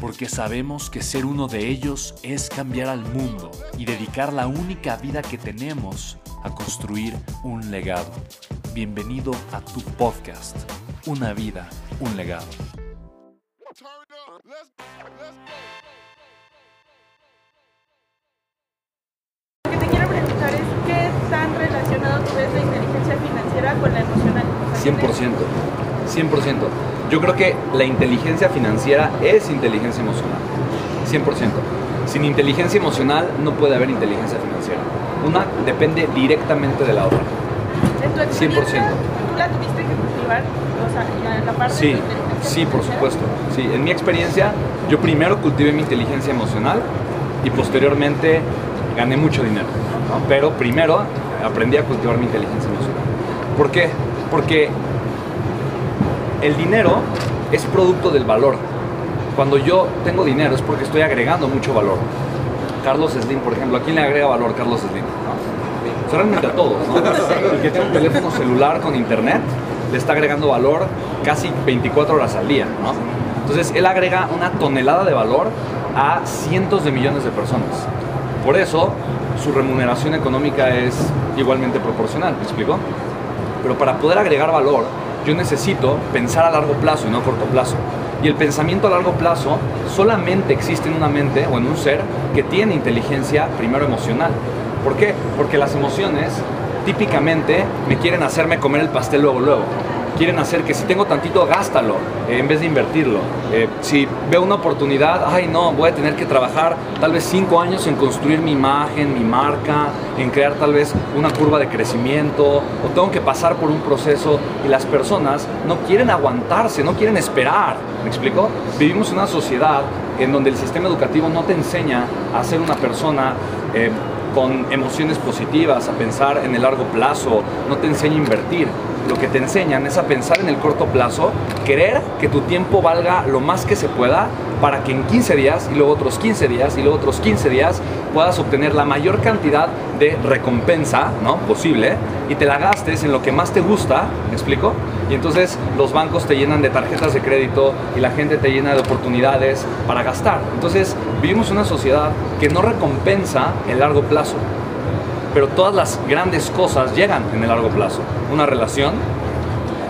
porque sabemos que ser uno de ellos es cambiar al mundo y dedicar la única vida que tenemos a construir un legado. Bienvenido a tu podcast, Una vida, un legado. Lo que te quiero preguntar es, ¿qué tan relacionado tú ves la inteligencia financiera con la emocional? 100%. 100%. Yo creo que la inteligencia financiera es inteligencia emocional. 100%. Sin inteligencia emocional no puede haber inteligencia financiera. Una depende directamente de la otra. En tu experiencia, ¿Tú la tuviste que cultivar? O sea, la parte Sí, de inteligencia sí, por supuesto. Sí, en mi experiencia, yo primero cultivé mi inteligencia emocional y posteriormente gané mucho dinero. ¿no? Pero primero aprendí a cultivar mi inteligencia emocional. ¿Por qué? Porque el dinero es producto del valor. Cuando yo tengo dinero es porque estoy agregando mucho valor. Carlos Slim, por ejemplo, ¿a quién le agrega valor Carlos Slim? ¿no? Realmente a todos. El que tiene un teléfono celular con internet le está agregando valor casi 24 horas al día, ¿no? Entonces, él agrega una tonelada de valor a cientos de millones de personas. Por eso, su remuneración económica es igualmente proporcional, ¿me explico? Pero para poder agregar valor, yo necesito pensar a largo plazo y no a corto plazo. Y el pensamiento a largo plazo solamente existe en una mente o en un ser que tiene inteligencia primero emocional. ¿Por qué? Porque las emociones típicamente me quieren hacerme comer el pastel luego luego. Quieren hacer que si tengo tantito, gástalo eh, en vez de invertirlo. Eh, si veo una oportunidad, ay no, voy a tener que trabajar tal vez cinco años en construir mi imagen, mi marca, en crear tal vez una curva de crecimiento, o tengo que pasar por un proceso y las personas no quieren aguantarse, no quieren esperar. ¿Me explico? Vivimos una sociedad en donde el sistema educativo no te enseña a ser una persona eh, con emociones positivas, a pensar en el largo plazo, no te enseña a invertir. Lo que te enseñan es a pensar en el corto plazo, querer que tu tiempo valga lo más que se pueda para que en 15 días y luego otros 15 días y luego otros 15 días puedas obtener la mayor cantidad de recompensa ¿no? posible y te la gastes en lo que más te gusta, ¿me explico? Y entonces los bancos te llenan de tarjetas de crédito y la gente te llena de oportunidades para gastar. Entonces vivimos una sociedad que no recompensa el largo plazo pero todas las grandes cosas llegan en el largo plazo. Una relación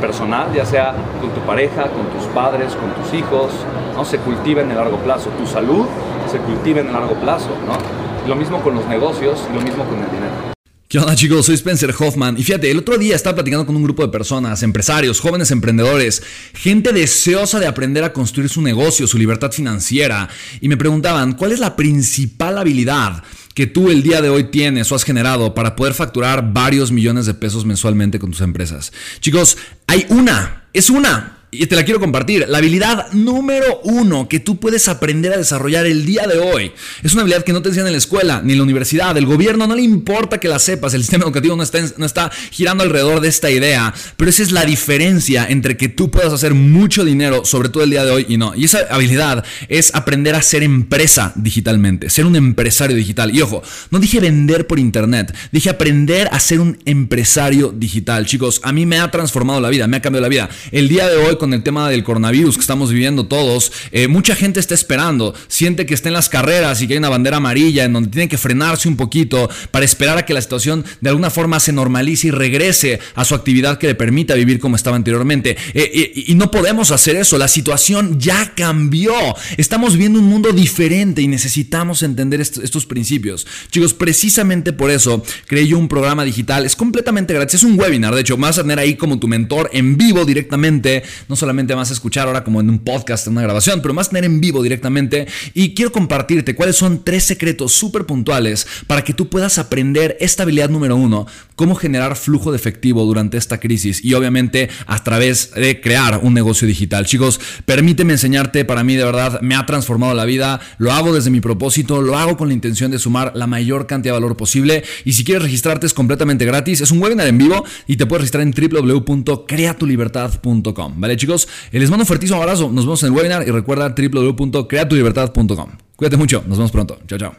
personal, ya sea con tu pareja, con tus padres, con tus hijos, ¿no? se cultiva en el largo plazo. Tu salud se cultiva en el largo plazo. ¿no? Lo mismo con los negocios lo mismo con el dinero. ¿Qué onda chicos? Soy Spencer Hoffman y fíjate, el otro día estaba platicando con un grupo de personas, empresarios, jóvenes emprendedores, gente deseosa de aprender a construir su negocio, su libertad financiera y me preguntaban, ¿cuál es la principal habilidad que tú el día de hoy tienes o has generado para poder facturar varios millones de pesos mensualmente con tus empresas? Chicos, hay una, es una, y te la quiero compartir. La habilidad número uno que tú puedes aprender a desarrollar el día de hoy es una habilidad que no te enseñan en la escuela ni en la universidad. El gobierno no le importa que la sepas. El sistema educativo no está, no está girando alrededor de esta idea. Pero esa es la diferencia entre que tú puedas hacer mucho dinero, sobre todo el día de hoy, y no. Y esa habilidad es aprender a ser empresa digitalmente, ser un empresario digital. Y ojo, no dije vender por internet, dije aprender a ser un empresario digital. Chicos, a mí me ha transformado la vida, me ha cambiado la vida. El día de hoy, con el tema del coronavirus que estamos viviendo todos, eh, mucha gente está esperando, siente que está en las carreras y que hay una bandera amarilla en donde tiene que frenarse un poquito para esperar a que la situación de alguna forma se normalice y regrese a su actividad que le permita vivir como estaba anteriormente. Eh, y no podemos hacer eso, la situación ya cambió, estamos viviendo un mundo diferente y necesitamos entender estos principios. Chicos, precisamente por eso creé yo un programa digital, es completamente gratis, es un webinar, de hecho, vas a tener ahí como tu mentor en vivo directamente, no solamente a escuchar ahora como en un podcast, en una grabación, pero a tener en vivo directamente y quiero compartirte cuáles son tres secretos súper puntuales para que tú puedas aprender esta habilidad número uno, cómo generar flujo de efectivo durante esta crisis y obviamente a través de crear un negocio digital. Chicos, permíteme enseñarte, para mí de verdad me ha transformado la vida, lo hago desde mi propósito, lo hago con la intención de sumar la mayor cantidad de valor posible y si quieres registrarte es completamente gratis, es un webinar en vivo y te puedes registrar en www.creatulibertad.com. ¿Vale chicos? Les mando un fuertísimo abrazo, nos vemos en el webinar y recuerda www.creatulibertad.com. Cuídate mucho, nos vemos pronto. Chao, chao.